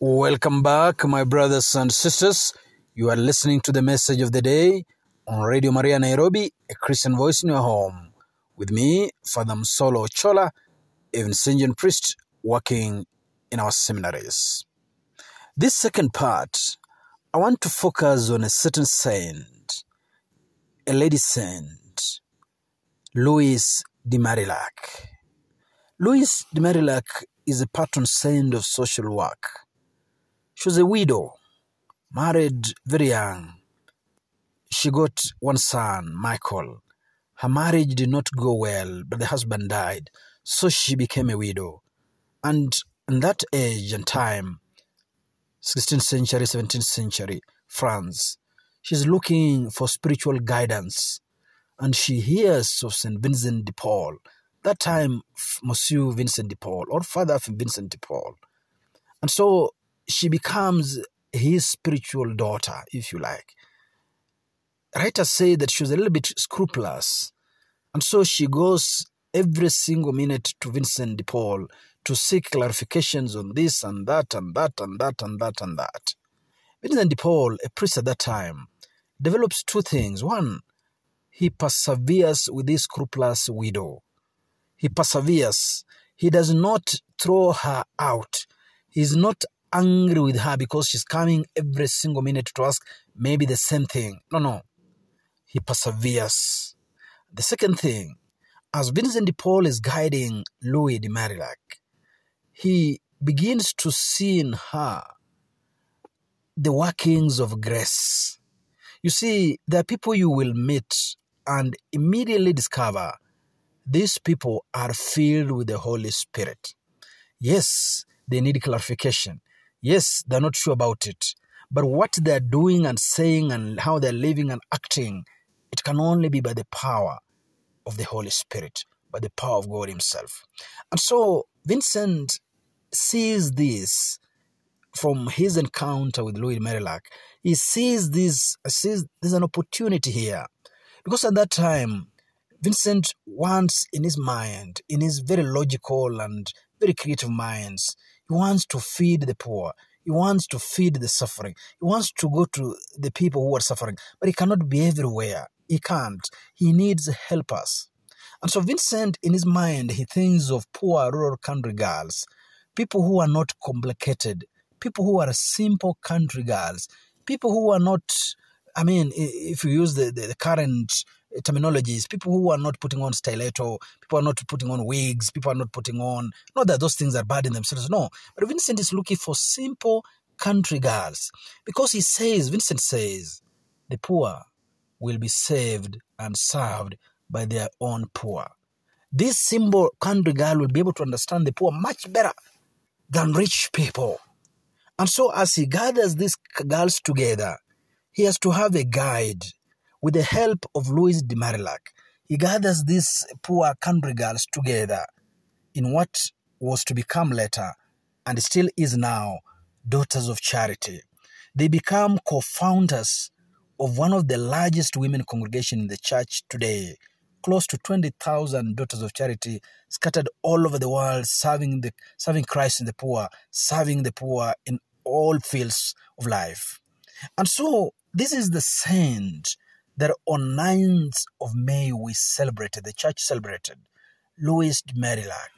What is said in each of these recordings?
Welcome back, my brothers and sisters. You are listening to the message of the day on Radio Maria Nairobi, a Christian voice in your home. With me, Father Msolo Chola, a Vincentian priest working in our seminaries. This second part, I want to focus on a certain saint, a lady saint, Louise de Marillac. Louise de Marillac is a patron saint of social work. She was a widow, married very young. She got one son, Michael. Her marriage did not go well, but the husband died, so she became a widow. And in that age and time, 16th century, 17th century, France, she's looking for spiritual guidance. And she hears of St. Vincent de Paul, that time Monsieur Vincent de Paul, or Father of Vincent de Paul. And so she becomes his spiritual daughter, if you like. Writers say that she was a little bit scrupulous, and so she goes every single minute to Vincent de Paul to seek clarifications on this and that and that and that and that and that. Vincent de Paul, a priest at that time, develops two things. One, he perseveres with this scrupulous widow. He perseveres. He does not throw her out. He's not angry with her because she's coming every single minute to ask maybe the same thing. No, no. He perseveres. The second thing, as Vincent de Paul is guiding Louis de Marillac, he begins to see in her the workings of grace. You see, there are people you will meet and immediately discover these people are filled with the Holy Spirit. Yes, they need clarification. Yes, they're not sure about it. But what they're doing and saying and how they're living and acting, it can only be by the power of the Holy Spirit, by the power of God Himself. And so Vincent sees this from his encounter with Louis Marillac. He sees this, sees there's an opportunity here. Because at that time, Vincent wants in his mind, in his very logical and very creative minds, he wants to feed the poor. He wants to feed the suffering. He wants to go to the people who are suffering, but he cannot be everywhere. He can't. He needs helpers. And so Vincent, in his mind, he thinks of poor rural country girls, people who are not complicated, people who are simple country girls, people who are not, I mean, if you use the, the, the current terminologies, people who are not putting on stiletto, people are not putting on wigs, people are not putting on, not that those things are bad in themselves, no. But Vincent is looking for simple country girls because he says, Vincent says, the poor will be saved and served by their own poor. This simple country girl will be able to understand the poor much better than rich people. And so, as he gathers these girls together, he has to have a guide with the help of Louis de Marillac, he gathers these poor country girls together in what was to become later and still is now Daughters of Charity. They become co-founders of one of the largest women congregation in the church today, close to 20,000 Daughters of Charity scattered all over the world, serving, the, serving Christ in the poor, serving the poor in all fields of life. And so this is the saint that on 9th of May we celebrated, the church celebrated Louis de Marillac.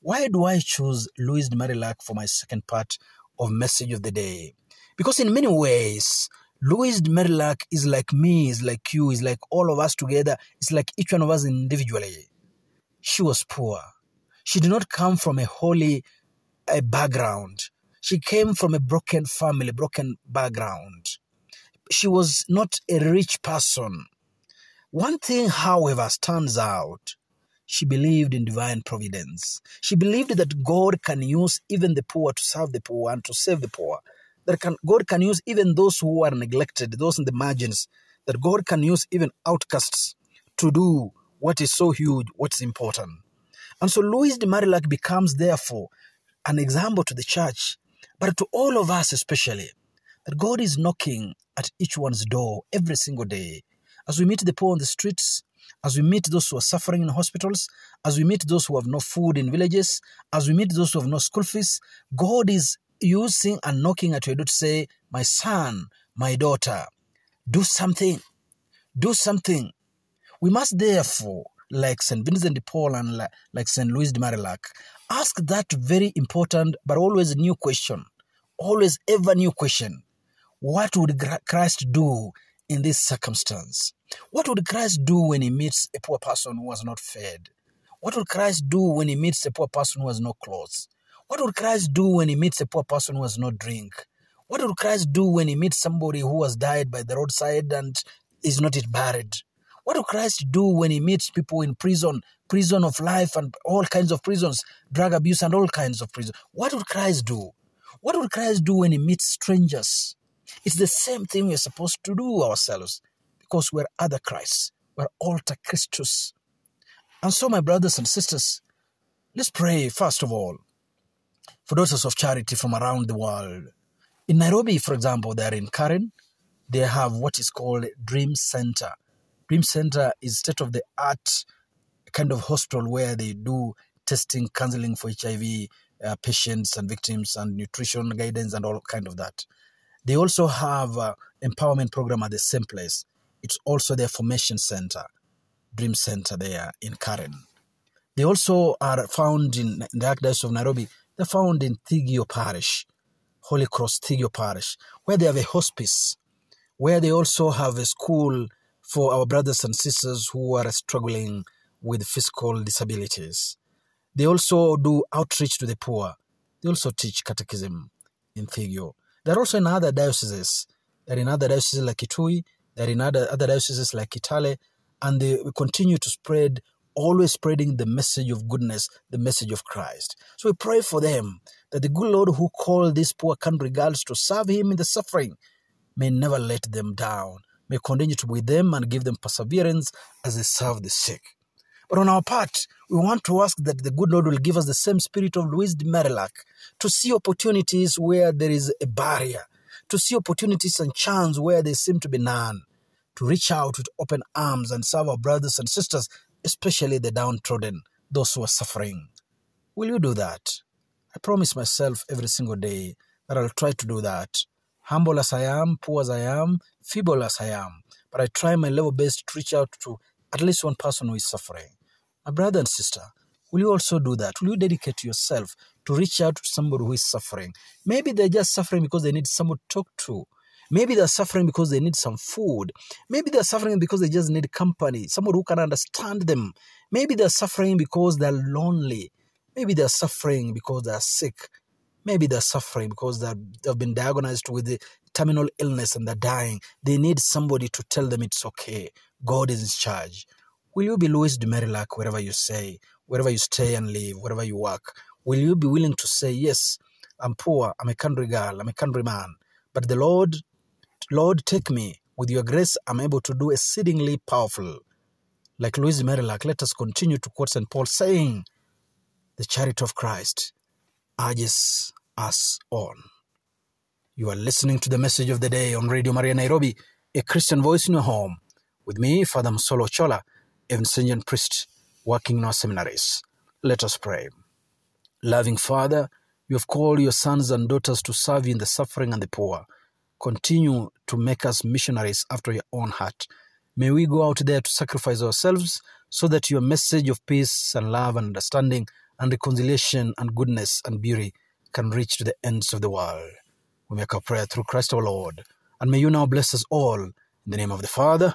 Why do I choose Louis de Marillac for my second part of Message of the Day? Because in many ways, Louis de Marillac is like me, is like you, is like all of us together, it's like each one of us individually. She was poor. She did not come from a holy a background. She came from a broken family, broken background she was not a rich person. One thing, however, stands out. She believed in divine providence. She believed that God can use even the poor to serve the poor and to save the poor. That can, God can use even those who are neglected, those in the margins. That God can use even outcasts to do what is so huge, what's important. And so Louis de Marillac becomes, therefore, an example to the church, but to all of us especially that God is knocking at each one's door every single day. As we meet the poor on the streets, as we meet those who are suffering in hospitals, as we meet those who have no food in villages, as we meet those who have no school fees, God is using and knocking at your door to say, My son, my daughter, do something. Do something. We must therefore, like St. Vincent de Paul and like St. Louis de Marillac, ask that very important but always new question. Always ever new question. What would Christ do in this circumstance? What would Christ do when he meets a poor person who was not fed? What would Christ do when he meets a poor person who has no clothes? What would Christ do when he meets a poor person who has no drink? What would Christ do when he meets somebody who has died by the roadside and is not yet buried? What would Christ do when he meets people in prison, prison of life and all kinds of prisons, drug abuse and all kinds of prisons? What would Christ do? What would Christ do when he meets strangers? It's the same thing we're supposed to do ourselves because we're other Christs. We're alter Christus. And so, my brothers and sisters, let's pray first of all for daughters of charity from around the world. In Nairobi, for example, they're in Karen. They have what is called Dream Center. Dream Center is state of the art kind of hospital where they do testing, counseling for HIV uh, patients and victims, and nutrition guidance and all kind of that. They also have empowerment program at the same place. It's also their formation center, Dream Center there in Karen. They also are found in, in the Archdiocese of Nairobi. They're found in Thigio Parish, Holy Cross Thigio Parish, where they have a hospice, where they also have a school for our brothers and sisters who are struggling with physical disabilities. They also do outreach to the poor. They also teach catechism in Thigio. They're also in other dioceses. They're in other dioceses like Kitui, they're in other, other dioceses like Kitale, and they continue to spread, always spreading the message of goodness, the message of Christ. So we pray for them that the good Lord who called these poor country girls to serve Him in the suffering may never let them down, may continue to be with them and give them perseverance as they serve the sick. But on our part, we want to ask that the good Lord will give us the same spirit of Louis de Marillac to see opportunities where there is a barrier, to see opportunities and chance where there seem to be none, to reach out with open arms and serve our brothers and sisters, especially the downtrodden, those who are suffering. Will you do that? I promise myself every single day that I'll try to do that. Humble as I am, poor as I am, feeble as I am, but I try my level best to reach out to at least one person who is suffering. My brother and sister, will you also do that? Will you dedicate yourself to reach out to somebody who is suffering? Maybe they're just suffering because they need someone to talk to. Maybe they're suffering because they need some food. Maybe they're suffering because they just need company, someone who can understand them. Maybe they're suffering because they're lonely. Maybe they're suffering because they're sick. Maybe they're suffering because they've been diagnosed with the terminal illness and they're dying. They need somebody to tell them it's okay. God is in charge. Will you be Louis de Marillac wherever you say, wherever you stay and live, wherever you work? Will you be willing to say, Yes, I'm poor, I'm a country girl, I'm a country man, but the Lord, Lord, take me. With your grace, I'm able to do exceedingly powerful. Like Louis de Marillac, let us continue to quote St. Paul saying, The charity of Christ urges us on. You are listening to the message of the day on Radio Maria Nairobi, a Christian voice in your home. With me, Father Msolo Chola, a Vincentian priest working in our seminaries. Let us pray. Loving Father, you have called your sons and daughters to serve you in the suffering and the poor. Continue to make us missionaries after your own heart. May we go out there to sacrifice ourselves so that your message of peace and love and understanding and reconciliation and goodness and beauty can reach to the ends of the world. We make our prayer through Christ our Lord. And may you now bless us all in the name of the Father,